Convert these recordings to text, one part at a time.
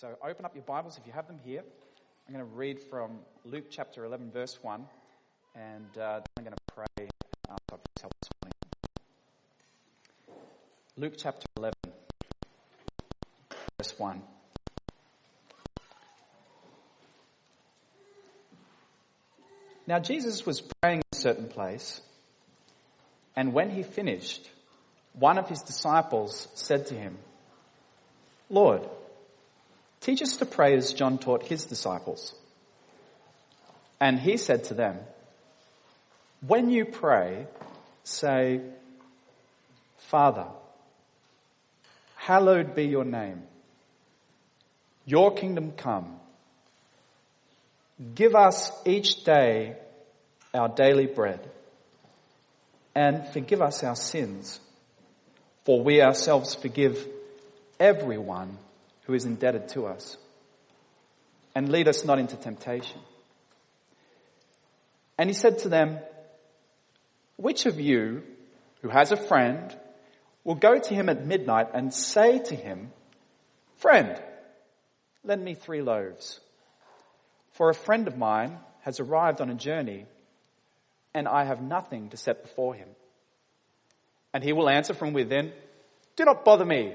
So open up your Bibles if you have them here. I'm going to read from Luke chapter 11, verse 1, and uh, then I'm going to pray God's help this morning. Luke chapter 11, verse 1. Now Jesus was praying in a certain place, and when he finished, one of his disciples said to him, Lord, teach us to pray as John taught his disciples. And he said to them, when you pray, say, Father, hallowed be your name. Your kingdom come. Give us each day our daily bread and forgive us our sins for we ourselves forgive everyone who is indebted to us. And lead us not into temptation. And he said to them, which of you who has a friend will go to him at midnight and say to him, friend, lend me three loaves. For a friend of mine has arrived on a journey and I have nothing to set before him. And he will answer from within, do not bother me.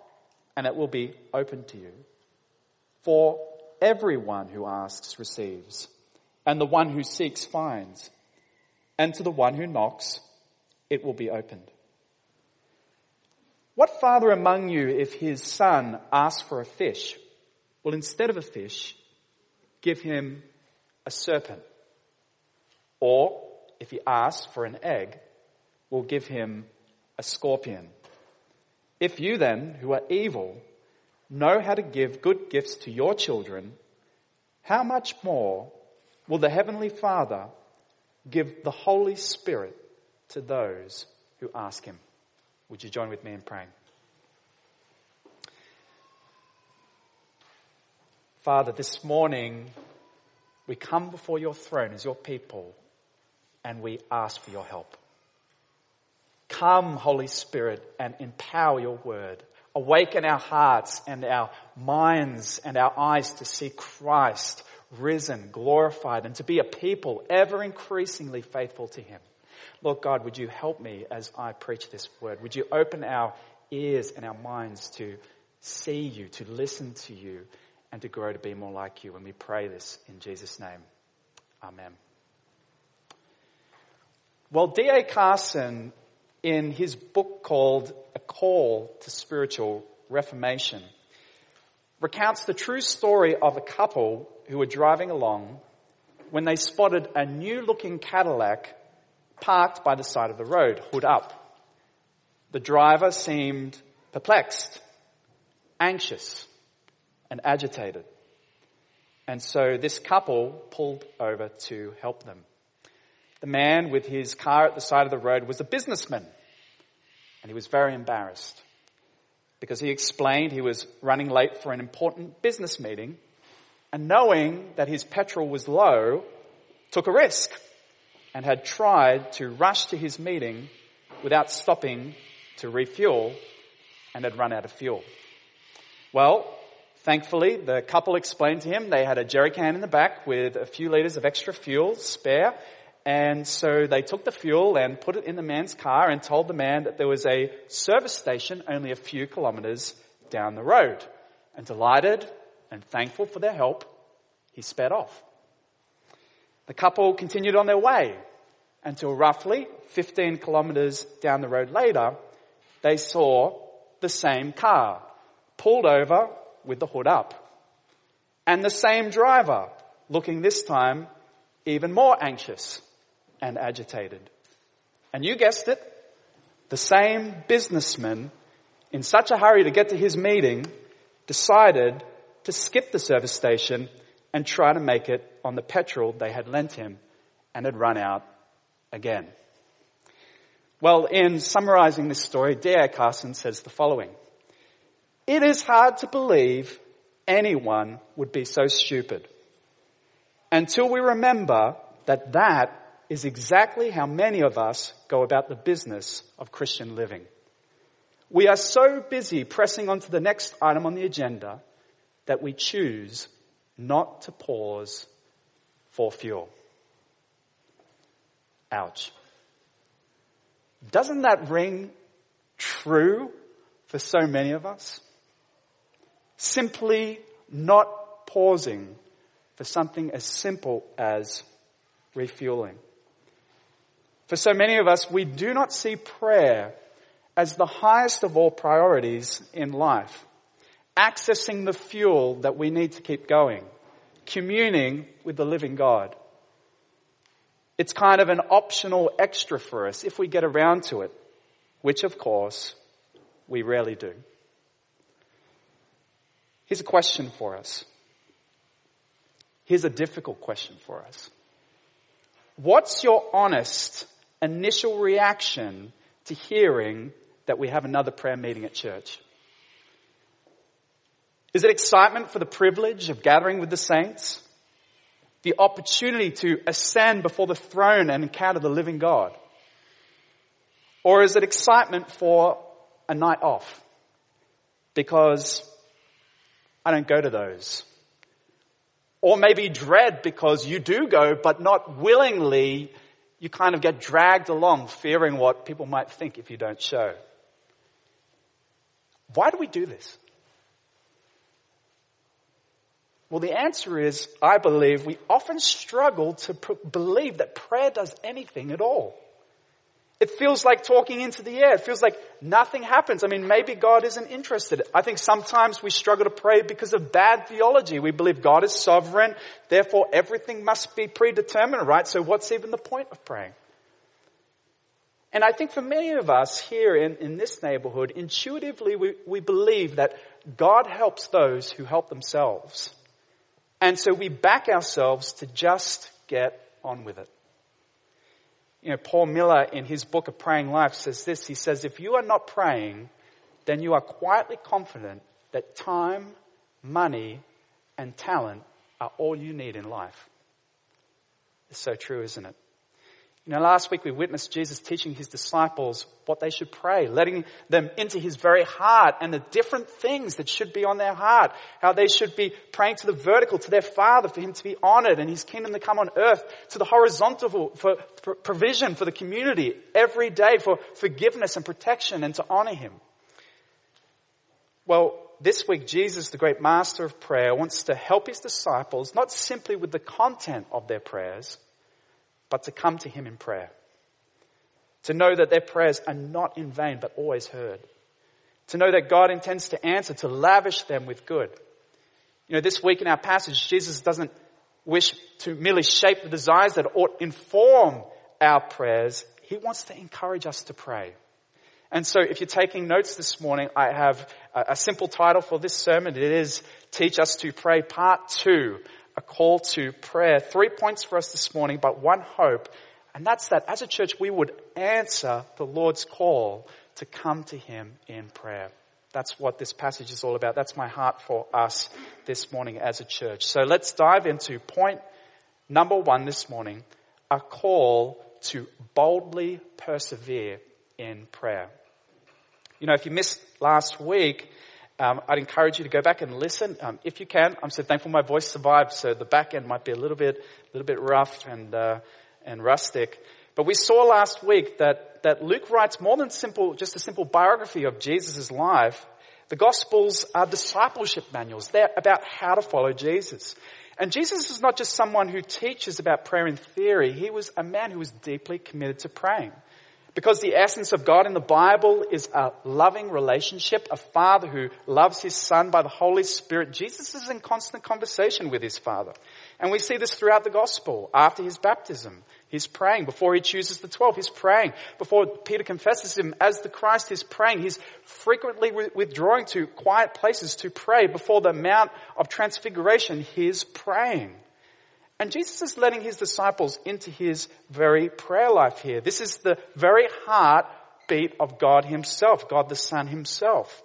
and it will be open to you. For everyone who asks receives, and the one who seeks finds, and to the one who knocks it will be opened. What father among you, if his son asks for a fish, will instead of a fish give him a serpent? Or if he asks for an egg, will give him a scorpion. If you then, who are evil, know how to give good gifts to your children, how much more will the Heavenly Father give the Holy Spirit to those who ask Him? Would you join with me in praying? Father, this morning we come before your throne as your people and we ask for your help. Come, Holy Spirit, and empower your word. Awaken our hearts and our minds and our eyes to see Christ risen, glorified, and to be a people ever increasingly faithful to Him. Lord God, would you help me as I preach this word? Would you open our ears and our minds to see you, to listen to you, and to grow to be more like you? And we pray this in Jesus' name. Amen. Well, D.A. Carson in his book called A Call to Spiritual Reformation, recounts the true story of a couple who were driving along when they spotted a new looking Cadillac parked by the side of the road, hood up. The driver seemed perplexed, anxious, and agitated. And so this couple pulled over to help them. The man with his car at the side of the road was a businessman. And he was very embarrassed because he explained he was running late for an important business meeting and knowing that his petrol was low, took a risk and had tried to rush to his meeting without stopping to refuel and had run out of fuel. Well, thankfully the couple explained to him they had a jerry can in the back with a few liters of extra fuel spare and so they took the fuel and put it in the man's car and told the man that there was a service station only a few kilometers down the road. And delighted and thankful for their help, he sped off. The couple continued on their way until roughly 15 kilometers down the road later, they saw the same car pulled over with the hood up. And the same driver looking this time even more anxious and agitated. And you guessed it, the same businessman in such a hurry to get to his meeting decided to skip the service station and try to make it on the petrol they had lent him and had run out again. Well, in summarizing this story, D.A. Carson says the following. It is hard to believe anyone would be so stupid until we remember that that is exactly how many of us go about the business of Christian living. We are so busy pressing on to the next item on the agenda that we choose not to pause for fuel. Ouch. Doesn't that ring true for so many of us? Simply not pausing for something as simple as refueling. For so many of us, we do not see prayer as the highest of all priorities in life. Accessing the fuel that we need to keep going. Communing with the living God. It's kind of an optional extra for us if we get around to it, which of course we rarely do. Here's a question for us. Here's a difficult question for us. What's your honest initial reaction to hearing that we have another prayer meeting at church? Is it excitement for the privilege of gathering with the saints? The opportunity to ascend before the throne and encounter the living God? Or is it excitement for a night off? Because I don't go to those. Or maybe dread because you do go, but not willingly, you kind of get dragged along fearing what people might think if you don't show. Why do we do this? Well, the answer is, I believe we often struggle to pr- believe that prayer does anything at all. It feels like talking into the air. It feels like nothing happens. I mean, maybe God isn't interested. I think sometimes we struggle to pray because of bad theology. We believe God is sovereign, therefore everything must be predetermined, right? So what's even the point of praying? And I think for many of us here in, in this neighborhood, intuitively we, we believe that God helps those who help themselves. And so we back ourselves to just get on with it. You know, Paul Miller in his book, A Praying Life, says this. He says, if you are not praying, then you are quietly confident that time, money, and talent are all you need in life. It's so true, isn't it? You know, last week we witnessed Jesus teaching his disciples what they should pray, letting them into his very heart and the different things that should be on their heart. How they should be praying to the vertical, to their Father, for him to be honored and his kingdom to come on earth, to the horizontal for, provision for the community every day, for forgiveness and protection and to honor him. Well, this week Jesus, the great master of prayer, wants to help his disciples, not simply with the content of their prayers, but to come to Him in prayer. To know that their prayers are not in vain, but always heard. To know that God intends to answer, to lavish them with good. You know, this week in our passage, Jesus doesn't wish to merely shape the desires that ought inform our prayers. He wants to encourage us to pray. And so if you're taking notes this morning, I have a, simple title for this sermon. It is Teach Us to Pray Part 2 a call to prayer. Three points for us this morning, but one hope. And that's that as a church, we would answer the Lord's call to come to Him in prayer. That's what this passage is all about. That's my heart for us this morning as a church. So let's dive into point number one this morning, a call to boldly persevere in prayer. You know, if you missed last week, um, I'd encourage you to go back and listen um, if you can. I'm so thankful my voice survived, so the back end might be a little bit, a little bit rough and uh, and rustic. But we saw last week that that Luke writes more than simple, just a simple biography of Jesus' life. The Gospels are discipleship manuals. They're about how to follow Jesus. And Jesus is not just someone who teaches about prayer in theory. He was a man who was deeply committed to praying. Because the essence of God in the Bible is a loving relationship, a father who loves his son by the Holy Spirit. Jesus is in constant conversation with his father. And we see this throughout the gospel. After his baptism, He's praying. Before he chooses the 12, he's praying. Before Peter confesses him as the Christ, he's praying. He's frequently withdrawing to quiet places to pray. Before the Mount of Transfiguration, he's praying. And Jesus is letting his disciples into his very prayer life here. This is the very heartbeat of God himself, God the Son himself.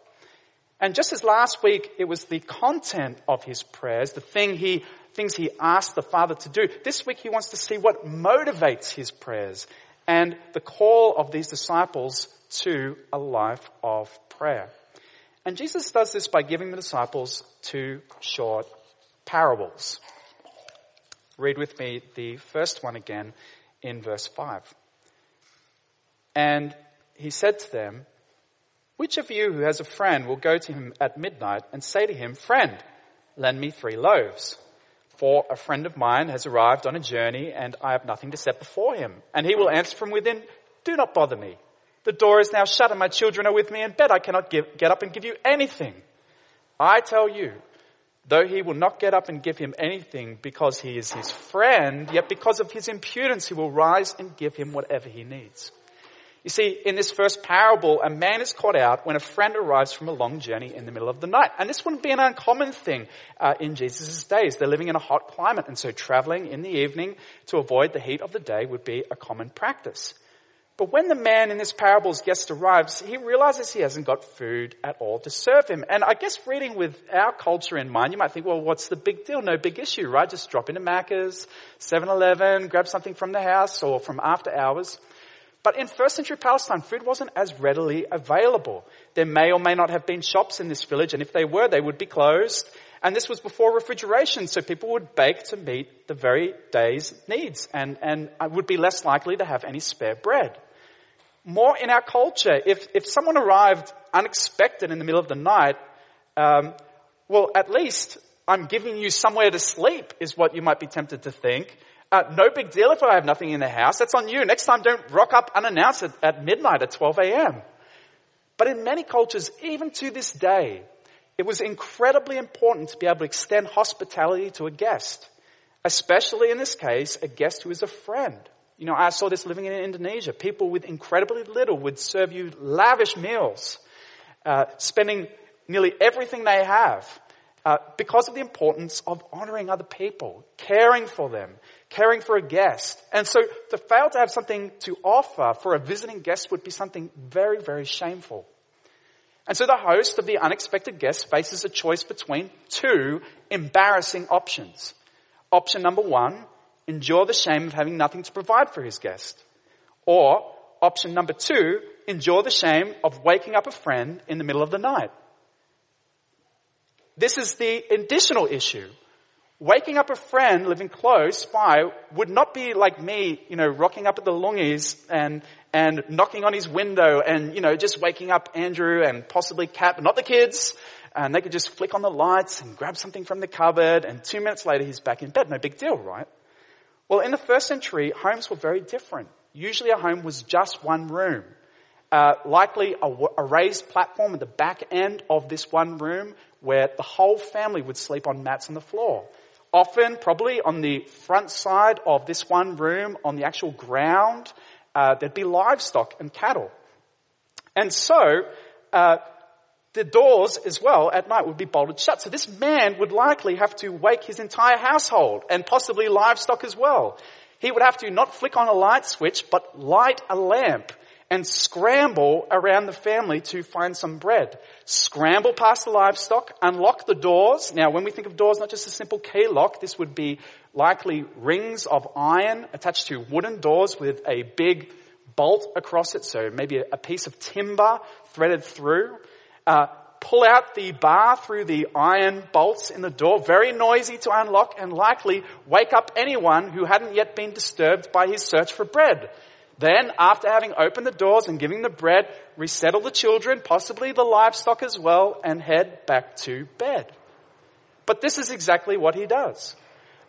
And just as last week it was the content of his prayers, the thing he things he asked the Father to do. This week he wants to see what motivates his prayers and the call of these disciples to a life of prayer. And Jesus does this by giving the disciples two short parables. Read with me the first one again in verse 5. And he said to them, Which of you who has a friend will go to him at midnight and say to him, Friend, lend me three loaves? For a friend of mine has arrived on a journey and I have nothing to set before him. And he will answer from within, do not bother me. The door is now shut and my children are with me in bed. I cannot give, get up and give you anything. I tell you, though he will not get up and give him anything because he is his friend, yet because of his impudence he will rise and give him whatever he needs. You see, in this first parable, a man is caught out when a friend arrives from a long journey in the middle of the night. And this wouldn't be an uncommon thing uh, in Jesus' days. They're living in a hot climate, and so traveling in the evening to avoid the heat of the day would be a common practice. But when the man in this parable's guest arrives, he realizes he hasn't got food at all to serve him. And I guess reading with our culture in mind, you might think, well, what's the big deal? No big issue, right? Just drop into Macca's, 7-Eleven, grab something from the house or from after hours. But in first century Palestine, food wasn't as readily available. There may or may not have been shops in this village, and if they were, they would be closed. And this was before refrigeration, so people would bake to meet the very day's needs and, and would be less likely to have any spare bread. More in our culture, if, if someone arrived unexpected in the middle of the night, um, well, at least I'm giving you somewhere to sleep is what you might be tempted to think. Uh, no big deal if I have nothing in the house. That's on you. Next time don't rock up unannounced at, at midnight at 12 a.m. But in many cultures, even to this day, it was incredibly important to be able to extend hospitality to a guest. Especially in this case, a guest who is a friend. You know, I saw this living in Indonesia. People with incredibly little would serve you lavish meals, uh, spending nearly everything they have uh, because of the importance of honoring other people, caring for them, caring for a guest. And so to fail to have something to offer for a visiting guest would be something very, very shameful. And so the host of the unexpected guest faces a choice between two embarrassing options. Option number one, endure the shame of having nothing to provide for his guest. Or option number two, endure the shame of waking up a friend in the middle of the night. This is the additional issue. Waking up a friend living close by would not be like me, you know, rocking up at the longies and, and knocking on his window and, you know, just waking up Andrew and possibly Kat, but not the kids. And they could just flick on the lights and grab something from the cupboard and two minutes later he's back in bed. No big deal, right? Well, in the first century, homes were very different. Usually a home was just one room. Uh, likely a, a raised platform at the back end of this one room where the whole family would sleep on mats on the floor. Often, probably on the front side of this one room, on the actual ground, uh, there'd be livestock and cattle. And so, uh, the doors as well at night would be bolted shut. So this man would likely have to wake his entire household and possibly livestock as well. He would have to not flick on a light switch, but light a lamp and scramble around the family to find some bread. Scramble past the livestock, unlock the doors. Now, when we think of doors, not just a simple key lock, this would be likely rings of iron attached to wooden doors with a big bolt across it, so maybe a piece of timber threaded through. Uh, pull out the bar through the iron bolts in the door, very noisy to unlock, and likely wake up anyone who hadn't yet been disturbed by his search for bread. Then, after having opened the doors and giving the bread, resettle the children, possibly the livestock as well, and head back to bed. But this is exactly what he does.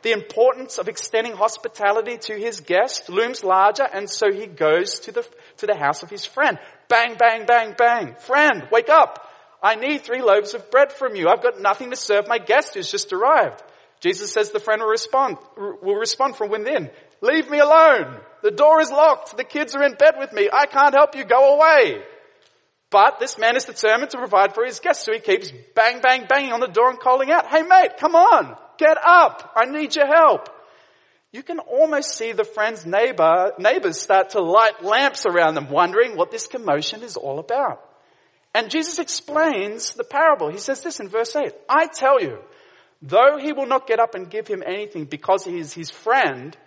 The importance of extending hospitality to his guest looms larger, and so he goes to the, to the house of his friend. Bang, bang, bang, bang. Friend, wake up. I need three loaves of bread from you. I've got nothing to serve my guest who's just arrived. Jesus says the friend will respond, will respond from within. Leave me alone. The door is locked. The kids are in bed with me. I can't help you. Go away. But this man is determined to provide for his guests, so he keeps bang, bang, banging on the door and calling out, hey mate, come on, get up. I need your help. You can almost see the friend's neighbor, neighbors start to light lamps around them, wondering what this commotion is all about. And Jesus explains the parable. He says this in verse 8, I tell you, though he will not get up and give him anything because he is his friend,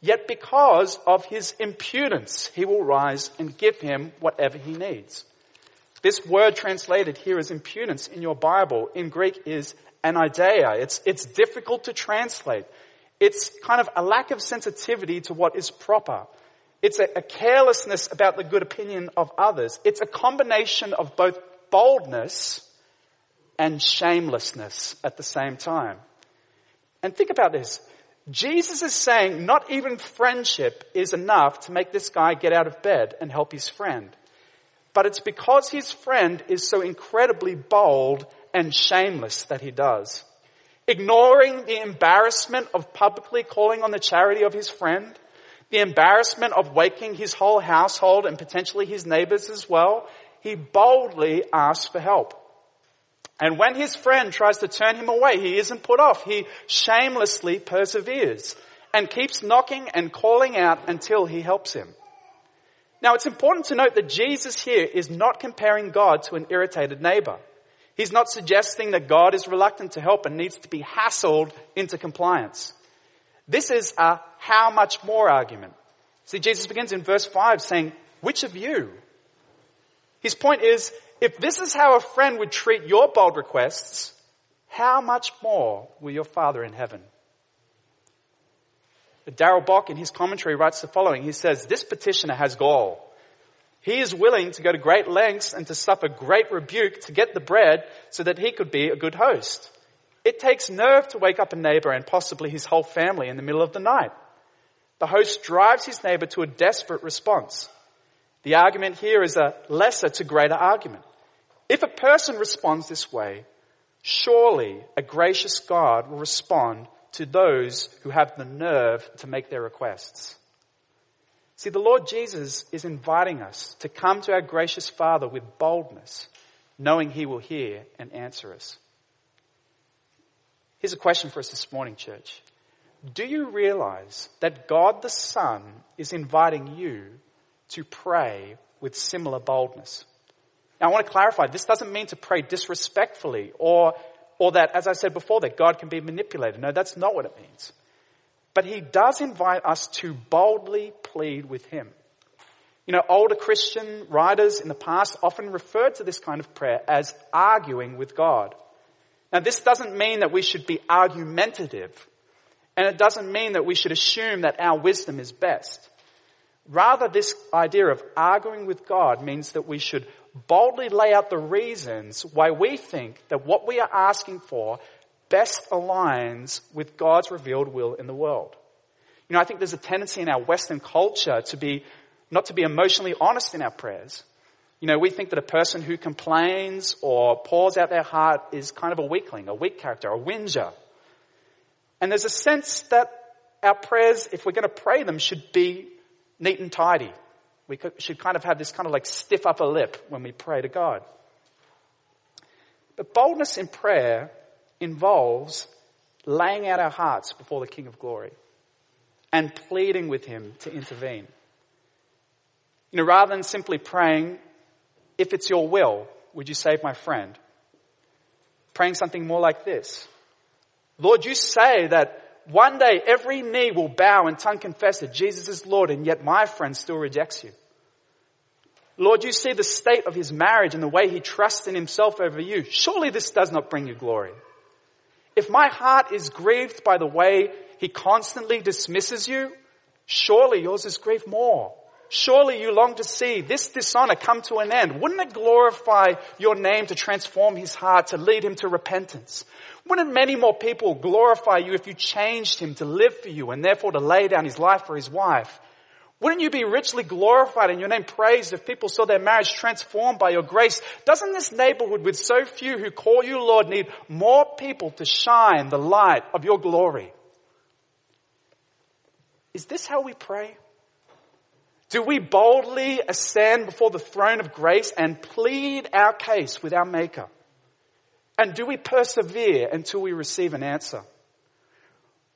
yet because of his impudence, he will rise and give him whatever he needs. This word translated here as impudence in your Bible in Greek is anaideia. It's, it's difficult to translate. It's kind of a lack of sensitivity to what is proper. It's a, a carelessness about the good opinion of others. It's a combination of both boldness and shamelessness at the same time. And think about this. Jesus is saying not even friendship is enough to make this guy get out of bed and help his friend. But it's because his friend is so incredibly bold and shameless that he does. Ignoring the embarrassment of publicly calling on the charity of his friend, the embarrassment of waking his whole household and potentially his neighbors as well, he boldly asks for help. And when his friend tries to turn him away, he isn't put off. He shamelessly perseveres and keeps knocking and calling out until he helps him. Now it's important to note that Jesus here is not comparing God to an irritated neighbor. He's not suggesting that God is reluctant to help and needs to be hassled into compliance. This is a how much more argument. See, Jesus begins in verse 5 saying, which of you? His point is, if this is how a friend would treat your bold requests, how much more will your Father in heaven? Darrell Bock in his commentary writes the following. He says, this petitioner has gall. He is willing to go to great lengths and to suffer great rebuke to get the bread so that he could be a good host. It takes nerve to wake up a neighbor and possibly his whole family in the middle of the night. The host drives his neighbor to a desperate response. The argument here is a lesser to greater argument. If a person responds this way, surely a gracious God will respond to those who have the nerve to make their requests. See, the Lord Jesus is inviting us to come to our gracious Father with boldness, knowing He will hear and answer us. Here's a question for us this morning, church. Do you realize that God the Son is inviting you to pray with similar boldness? Now I want to clarify, this doesn't mean to pray disrespectfully or or that, as I said before, that God can be manipulated. No, that's not what it means. But he does invite us to boldly plead with him. You know, older Christian writers in the past often referred to this kind of prayer as arguing with God. Now this doesn't mean that we should be argumentative. And it doesn't mean that we should assume that our wisdom is best. Rather, this idea of arguing with God means that we should boldly lay out the reasons why we think that what we are asking for best aligns with God's revealed will in the world. You know, I think there's a tendency in our Western culture to be, not to be emotionally honest in our prayers. You know, we think that a person who complains or pours out their heart is kind of a weakling, a weak character, a whinger. And there's a sense that our prayers, if we're going to pray them, should be neat and tidy. We should kind of have this kind of like stiff upper lip when we pray to God. But boldness in prayer involves laying out our hearts before the King of Glory and pleading with Him to intervene. You know, rather than simply praying, if it's your will, would you save my friend? Praying something more like this. Lord, you say that one day every knee will bow and tongue confess that Jesus is Lord and yet my friend still rejects you. Lord, you see the state of his marriage and the way he trusts in himself over you. Surely this does not bring you glory. If my heart is grieved by the way he constantly dismisses you, surely yours is grieved more. Surely you long to see this dishonor come to an end. Wouldn't it glorify your name to transform his heart, to lead him to repentance? Wouldn't many more people glorify you if you changed him to live for you and therefore to lay down his life for his wife? Wouldn't you be richly glorified and your name praised if people saw their marriage transformed by your grace? Doesn't this neighborhood with so few who call you Lord need more people to shine the light of your glory? Is this how we pray? Do we boldly ascend before the throne of grace and plead our case with our Maker? And do we persevere until we receive an answer?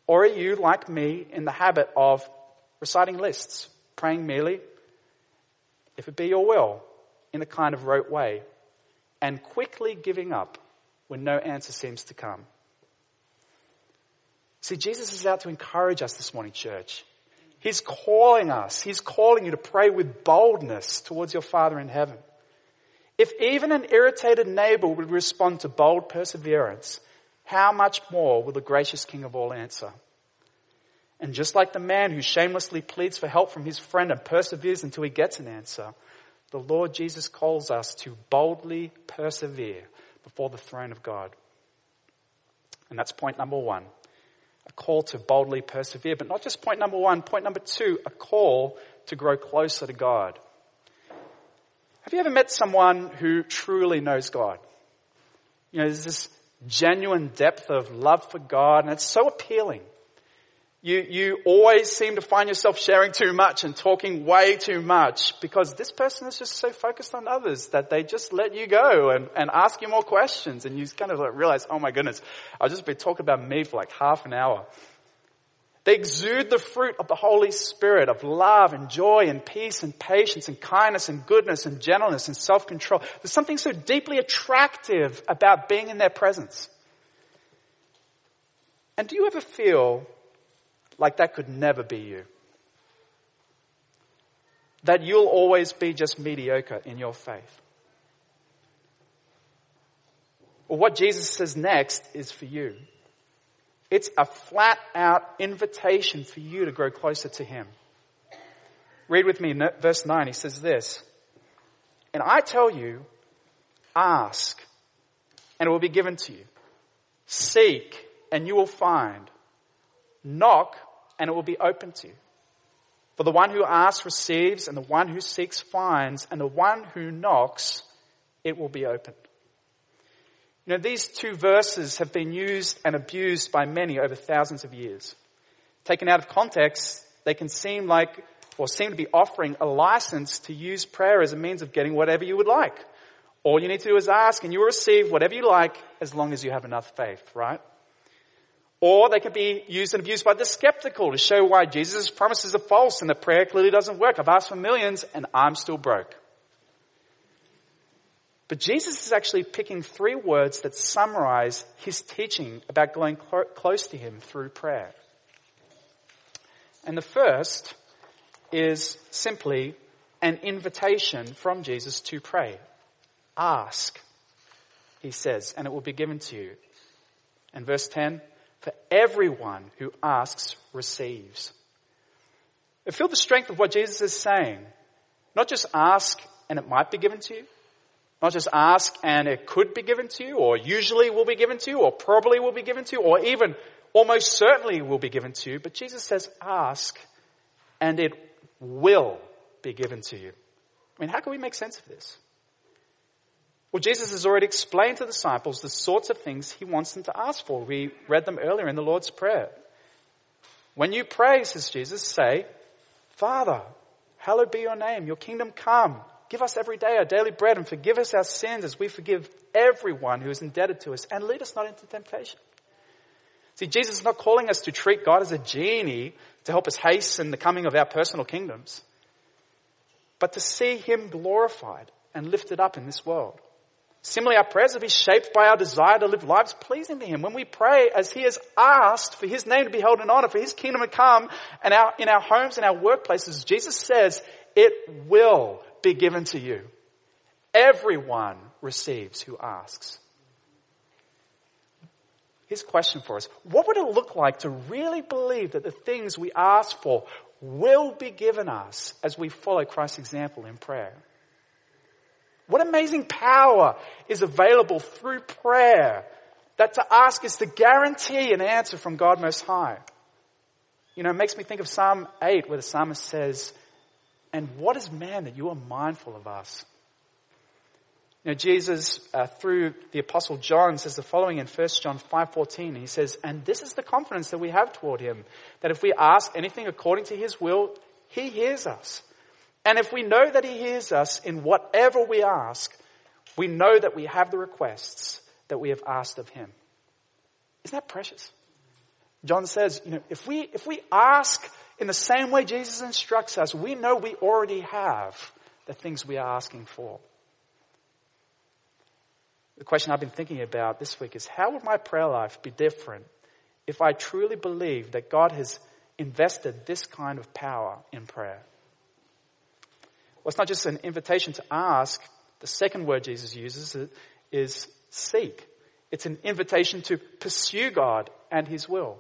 Or are you, like me, in the habit of reciting lists, praying merely, if it be your will, in a kind of rote way, and quickly giving up when no answer seems to come? See, Jesus is out to encourage us this morning, church. He's calling us. He's calling you to pray with boldness towards your Father in heaven. If even an irritated neighbor would respond to bold perseverance, how much more will the gracious King of all answer? And just like the man who shamelessly pleads for help from his friend and perseveres until he gets an answer, the Lord Jesus calls us to boldly persevere before the throne of God. And that's point number one a call to boldly persevere. But not just point number one, point number two, a call to grow closer to God. Have you ever met someone who truly knows God? You know, there's this genuine depth of love for God and it's so appealing. You, you always seem to find yourself sharing too much and talking way too much because this person is just so focused on others that they just let you go and, and ask you more questions and you kind of like realize, oh my goodness, I've just been talking about me for like half an hour. They exude the fruit of the Holy Spirit of love and joy and peace and patience and kindness and goodness and gentleness and self-control. There's something so deeply attractive about being in their presence. And do you ever feel like that could never be you. That you'll always be just mediocre in your faith. Well, what Jesus says next is for you. It's a flat out invitation for you to grow closer to Him. Read with me verse 9. He says this, And I tell you, ask, and it will be given to you. Seek, and you will find. Knock, and it will be open to you. For the one who asks receives, and the one who seeks finds, and the one who knocks, it will be opened. You know, these two verses have been used and abused by many over thousands of years. Taken out of context, they can seem like, or seem to be offering a license to use prayer as a means of getting whatever you would like. All you need to do is ask and you will receive whatever you like as long as you have enough faith, right? Or they could be used and abused by the skeptical to show why Jesus' promises are false and the prayer clearly doesn't work. I've asked for millions and I'm still broke. But Jesus is actually picking three words that summarize his teaching about going cl- close to him through prayer. And the first is simply an invitation from Jesus to pray. Ask, he says, and it will be given to you. And verse 10, for everyone who asks receives. Feel the strength of what Jesus is saying. Not just ask and it might be given to you. Not just ask and it could be given to you, or usually will be given to you, or probably will be given to you, or even almost certainly will be given to you. But Jesus says ask and it will be given to you. I mean, how can we make sense of this? Well, Jesus has already explained to the disciples the sorts of things he wants them to ask for. We read them earlier in the Lord's Prayer. When you pray, says Jesus, say, Father, hallowed be your name, your kingdom come. Give us every day our daily bread and forgive us our sins as we forgive everyone who is indebted to us and lead us not into temptation. See, Jesus is not calling us to treat God as a genie to help us hasten the coming of our personal kingdoms, but to see Him glorified and lifted up in this world. Similarly, our prayers will be shaped by our desire to live lives pleasing to Him. When we pray as He has asked for His name to be held in honor, for His kingdom to come, and our, in our homes and our workplaces, Jesus says, it will be given to you. Everyone receives who asks. His question for us, what would it look like to really believe that the things we ask for will be given us as we follow Christ's example in prayer? What amazing power is available through prayer that to ask is to guarantee an answer from God Most High. You know, it makes me think of Psalm 8 where the psalmist says, And what is man that you are mindful of us? You know, Jesus, uh, through the apostle John, says the following in 1 John 5.14. He says, And this is the confidence that we have toward him, that if we ask anything according to his will, he hears us. And if we know that he hears us in whatever we ask, we know that we have the requests that we have asked of him. Isn't that precious? John says, you know, if we, if we ask in the same way Jesus instructs us, we know we already have the things we are asking for. The question I've been thinking about this week is how would my prayer life be different if I truly believe that God has invested this kind of power in prayer? Well, it's not just an invitation to ask. The second word Jesus uses is seek. It's an invitation to pursue God and His will.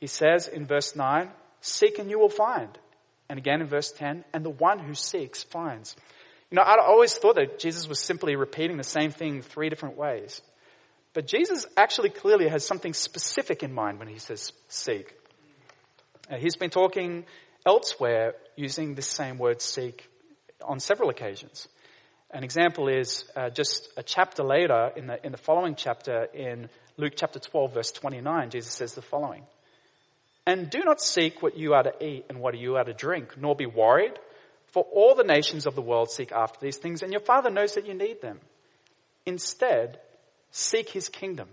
He says in verse 9, seek and you will find. And again in verse 10, and the one who seeks finds. You know, I always thought that Jesus was simply repeating the same thing three different ways. But Jesus actually clearly has something specific in mind when he says seek. Uh, he's been talking elsewhere using this same word seek on several occasions. An example is uh, just a chapter later in the, in the following chapter in Luke chapter 12 verse 29, Jesus says the following. And do not seek what you are to eat and what you are to drink, nor be worried, for all the nations of the world seek after these things, and your Father knows that you need them. Instead, seek His kingdom,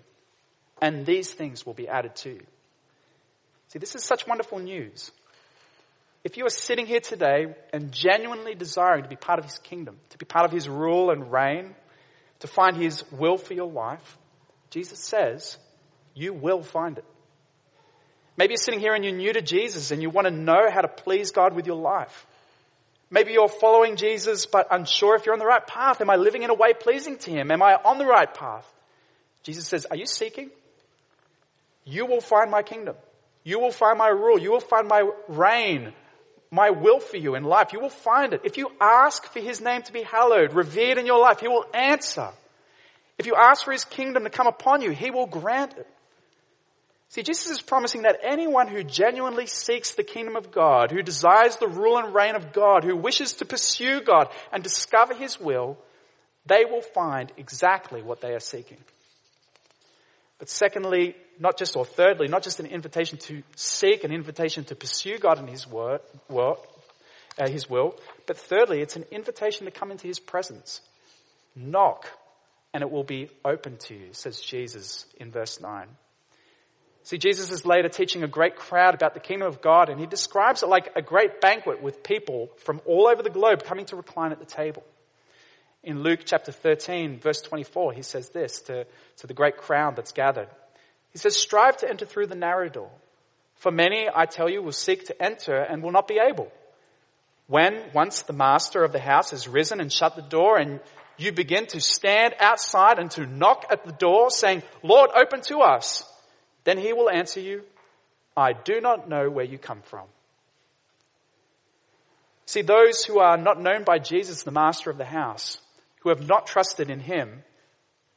and these things will be added to you. See, this is such wonderful news. If you are sitting here today and genuinely desiring to be part of His kingdom, to be part of His rule and reign, to find His will for your life, Jesus says, you will find it. Maybe you're sitting here and you're new to Jesus and you want to know how to please God with your life. Maybe you're following Jesus but unsure if you're on the right path. Am I living in a way pleasing to Him? Am I on the right path? Jesus says, Are you seeking? You will find my kingdom. You will find my rule. You will find my reign, my will for you in life. You will find it. If you ask for His name to be hallowed, revered in your life, He will answer. If you ask for His kingdom to come upon you, He will grant it. See, Jesus is promising that anyone who genuinely seeks the kingdom of God, who desires the rule and reign of God, who wishes to pursue God and discover His will, they will find exactly what they are seeking. But secondly, not just, or thirdly, not just an invitation to seek, an invitation to pursue God and His word, uh, His will, but thirdly, it's an invitation to come into His presence. Knock, and it will be open to you, says Jesus in verse 9. See, Jesus is later teaching a great crowd about the kingdom of God, and he describes it like a great banquet with people from all over the globe coming to recline at the table. In Luke chapter 13, verse 24, he says this to, to the great crowd that's gathered. He says, strive to enter through the narrow door. For many, I tell you, will seek to enter and will not be able. When once the master of the house has risen and shut the door and you begin to stand outside and to knock at the door saying, Lord, open to us. Then he will answer you, I do not know where you come from. See, those who are not known by Jesus, the master of the house, who have not trusted in him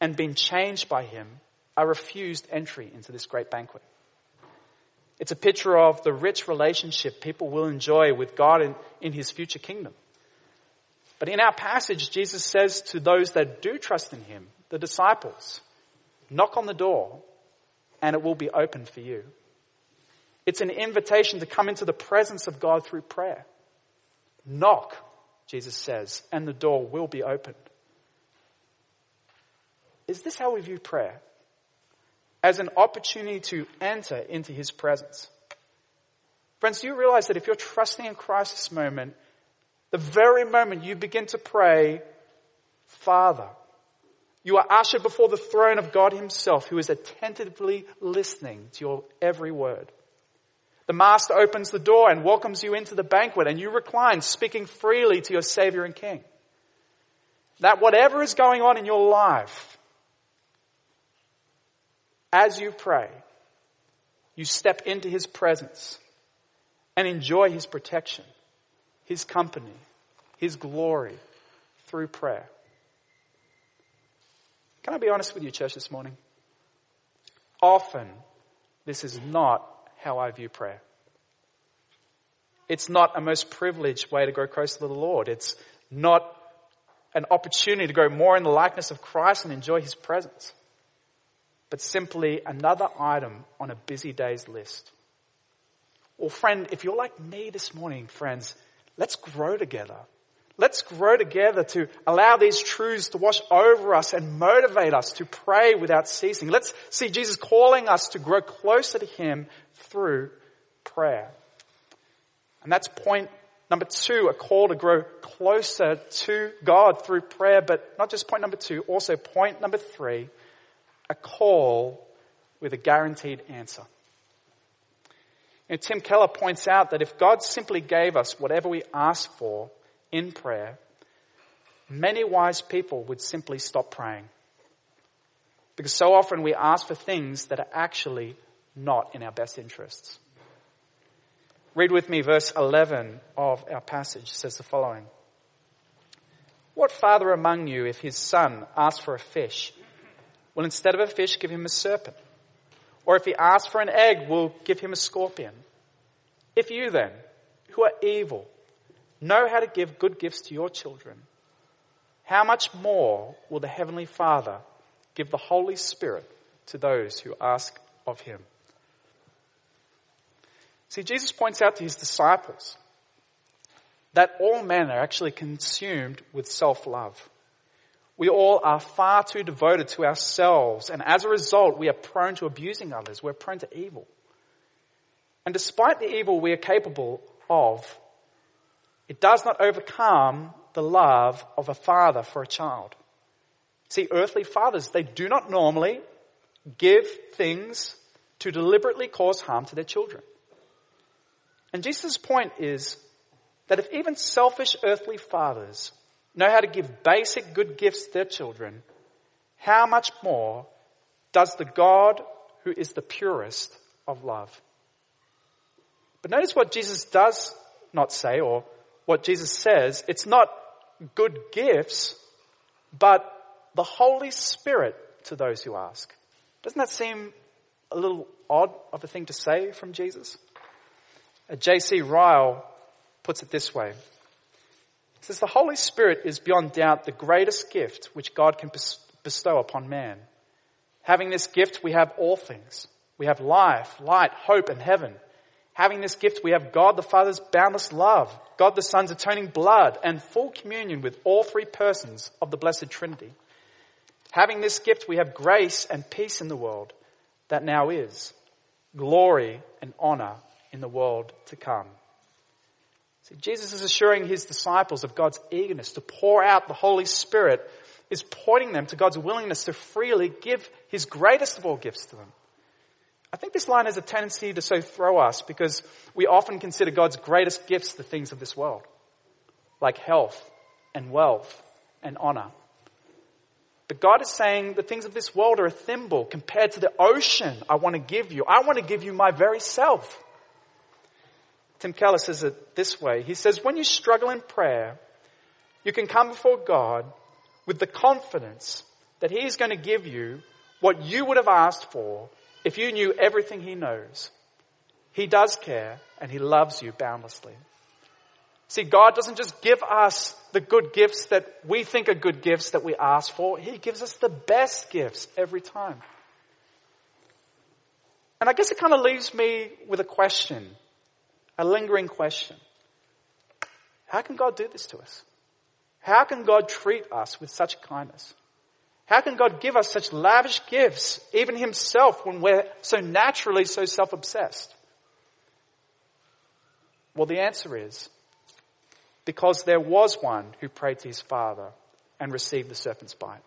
and been changed by him, are refused entry into this great banquet. It's a picture of the rich relationship people will enjoy with God in, in his future kingdom. But in our passage, Jesus says to those that do trust in him, the disciples, knock on the door and it will be open for you. It's an invitation to come into the presence of God through prayer. Knock, Jesus says, and the door will be opened. Is this how we view prayer? As an opportunity to enter into His presence. Friends, do you realize that if you're trusting in Christ this moment, the very moment you begin to pray, Father, you are ushered before the throne of God himself who is attentively listening to your every word. The master opens the door and welcomes you into the banquet and you recline speaking freely to your savior and king. That whatever is going on in your life, as you pray, you step into his presence and enjoy his protection, his company, his glory through prayer. Can I be honest with you, church, this morning? Often, this is not how I view prayer. It's not a most privileged way to grow close to the Lord. It's not an opportunity to grow more in the likeness of Christ and enjoy his presence, but simply another item on a busy day's list. Well, friend, if you're like me this morning, friends, let's grow together. Let's grow together to allow these truths to wash over us and motivate us to pray without ceasing. Let's see Jesus calling us to grow closer to Him through prayer. And that's point number two, a call to grow closer to God through prayer, but not just point number two, also point number three, a call with a guaranteed answer. Know, Tim Keller points out that if God simply gave us whatever we ask for, in prayer, many wise people would simply stop praying. Because so often we ask for things that are actually not in our best interests. Read with me verse 11 of our passage says the following. What father among you, if his son asks for a fish, will instead of a fish give him a serpent? Or if he asks for an egg, will give him a scorpion? If you then, who are evil, know how to give good gifts to your children, how much more will the Heavenly Father give the Holy Spirit to those who ask of Him? See, Jesus points out to His disciples that all men are actually consumed with self-love. We all are far too devoted to ourselves, and as a result, we are prone to abusing others. We're prone to evil. And despite the evil we are capable of, it does not overcome the love of a father for a child. See, earthly fathers, they do not normally give things to deliberately cause harm to their children. And Jesus' point is that if even selfish earthly fathers know how to give basic good gifts to their children, how much more does the God who is the purest of love? But notice what Jesus does not say or what Jesus says, it's not good gifts, but the Holy Spirit to those who ask. Doesn't that seem a little odd of a thing to say from Jesus? Uh, J.C. Ryle puts it this way. He says, the Holy Spirit is beyond doubt the greatest gift which God can bestow upon man. Having this gift, we have all things. We have life, light, hope, and heaven. Having this gift, we have God the Father's boundless love, God the Son's atoning blood, and full communion with all three persons of the Blessed Trinity. Having this gift, we have grace and peace in the world that now is, glory and honor in the world to come. See, Jesus is assuring his disciples of God's eagerness to pour out the Holy Spirit, is pointing them to God's willingness to freely give his greatest of all gifts to them. I think this line has a tendency to so throw us because we often consider God's greatest gifts the things of this world, like health and wealth and honor. But God is saying the things of this world are a thimble compared to the ocean I want to give you. I want to give you my very self. Tim Keller says it this way. He says, when you struggle in prayer, you can come before God with the confidence that He is going to give you what you would have asked for if you knew everything He knows, He does care and He loves you boundlessly. See, God doesn't just give us the good gifts that we think are good gifts that we ask for. He gives us the best gifts every time. And I guess it kind of leaves me with a question, a lingering question. How can God do this to us? How can God treat us with such kindness? How can God give us such lavish gifts, even Himself, when we're so naturally so self-obsessed? Well, the answer is because there was one who prayed to his father and received the serpent's bite.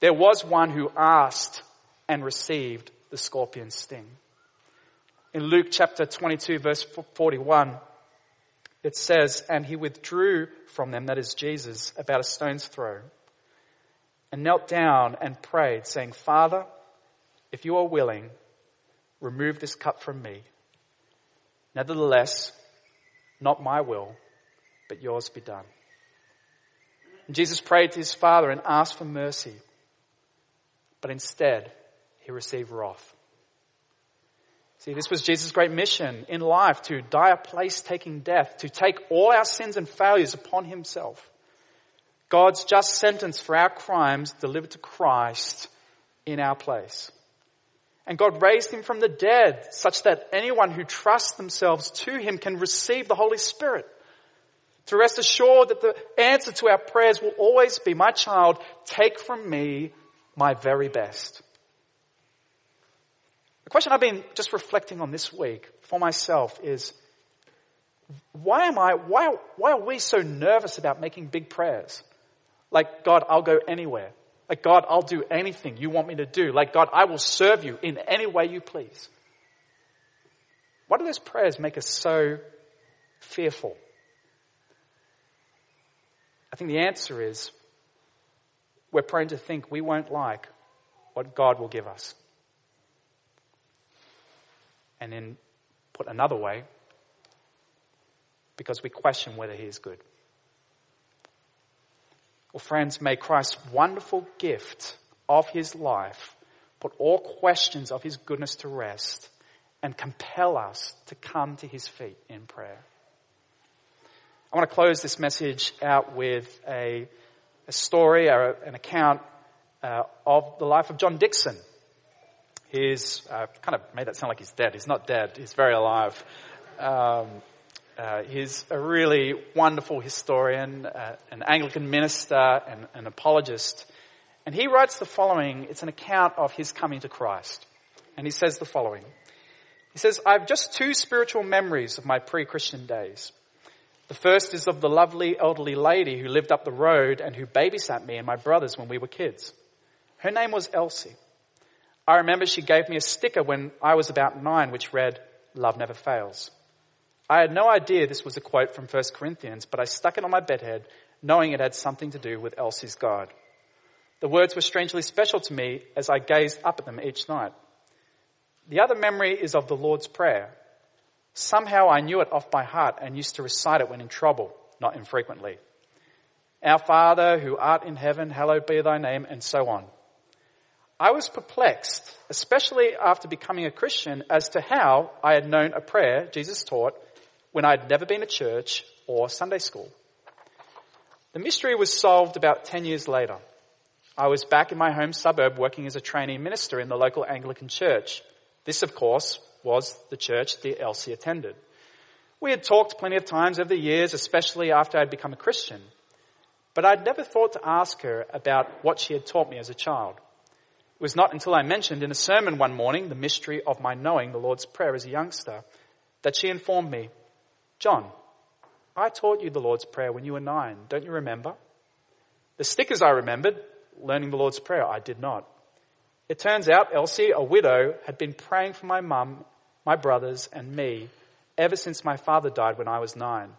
There was one who asked and received the scorpion's sting. In Luke chapter 22 verse 41, it says, and he withdrew from them, that is Jesus, about a stone's throw and knelt down and prayed, saying, Father, if you are willing, remove this cup from me. Nevertheless, not my will, but yours be done. And Jesus prayed to his Father and asked for mercy, but instead he received wrath. See, this was Jesus' great mission in life to die a place taking death, to take all our sins and failures upon himself. God's just sentence for our crimes delivered to Christ in our place. And God raised him from the dead such that anyone who trusts themselves to him can receive the Holy Spirit. To rest assured that the answer to our prayers will always be, my child, take from me my very best. The question I've been just reflecting on this week for myself is, why am I, why, why are we so nervous about making big prayers? Like, God, I'll go anywhere. Like, God, I'll do anything you want me to do. Like, God, I will serve you in any way you please. Why do those prayers make us so fearful? I think the answer is we're prone to think we won't like what God will give us. And then put another way, because we question whether He is good. Well, friends, may Christ's wonderful gift of His life put all questions of His goodness to rest and compel us to come to His feet in prayer. I want to close this message out with a, a story or an account uh, of the life of John Dickson. He's uh, kind of made that sound like he's dead. He's not dead. He's very alive. Um, uh, he's a really wonderful historian, uh, an Anglican minister, and an apologist. And he writes the following. It's an account of his coming to Christ. And he says the following. He says, I have just two spiritual memories of my pre-Christian days. The first is of the lovely elderly lady who lived up the road and who babysat me and my brothers when we were kids. Her name was Elsie. I remember she gave me a sticker when I was about nine which read, Love never fails. I had no idea this was a quote from 1 Corinthians, but I stuck it on my bedhead knowing it had something to do with Elsie's God. The words were strangely special to me as I gazed up at them each night. The other memory is of the Lord's Prayer, Somehow I knew it off by heart and used to recite it when in trouble, not infrequently. Our Father who art in heaven, hallowed be thy name, and so on. I was perplexed, especially after becoming a Christian, as to how I had known a prayer Jesus taught when I had never been to church or Sunday school. The mystery was solved about 10 years later. I was back in my home suburb working as a trainee minister in the local Anglican church. This, of course, was the church that Elsie attended. We had talked plenty of times over the years, especially after I'd become a Christian, but I'd never thought to ask her about what she had taught me as a child. It was not until I mentioned in a sermon one morning the mystery of my knowing the Lord's Prayer as a youngster that she informed me, John, I taught you the Lord's Prayer when you were nine. Don't you remember? The stickers I remembered, learning the Lord's Prayer, I did not. It turns out Elsie, a widow, had been praying for my mum, my brothers, and me ever since my father died when I was nine.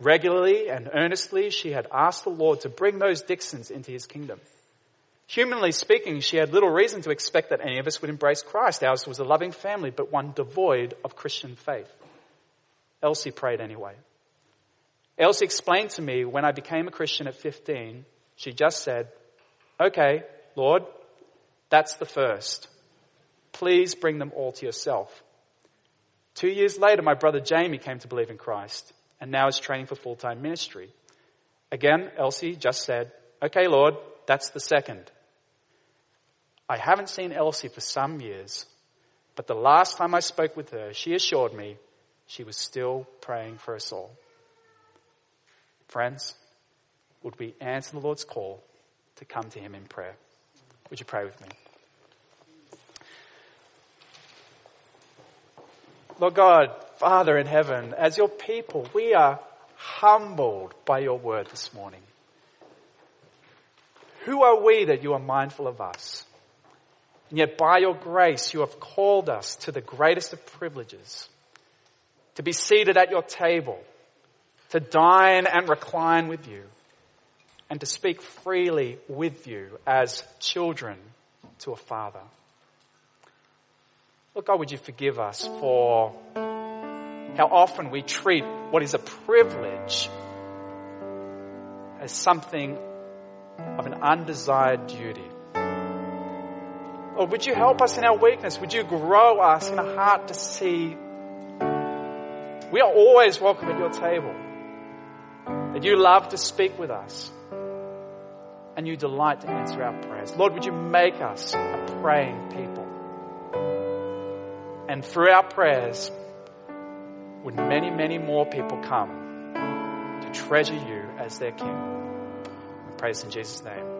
Regularly and earnestly, she had asked the Lord to bring those Dicksons into his kingdom. Humanly speaking, she had little reason to expect that any of us would embrace Christ. Ours was a loving family, but one devoid of Christian faith. Elsie prayed anyway. Elsie explained to me when I became a Christian at 15, she just said, okay, Lord, that's the first. Please bring them all to yourself. Two years later, my brother Jamie came to believe in Christ and now is training for full-time ministry. Again, Elsie just said, okay, Lord, that's the second. I haven't seen Elsie for some years, but the last time I spoke with her, she assured me she was still praying for us all. Friends, would we answer the Lord's call to come to Him in prayer? Would you pray with me? Lord God, Father in heaven, as your people, we are humbled by your word this morning. Who are we that you are mindful of us? And yet by your grace, you have called us to the greatest of privileges, to be seated at your table, to dine and recline with you, and to speak freely with you as children to a father. Lord God, would you forgive us for how often we treat what is a privilege as something of an undesired duty. Lord, would you help us in our weakness? Would you grow us in a heart to see we are always welcome at your table, that you love to speak with us, and you delight to answer our prayers. Lord, would you make us a praying people? And through our prayers, would many, many more people come to treasure you as their King? Praise in Jesus' name.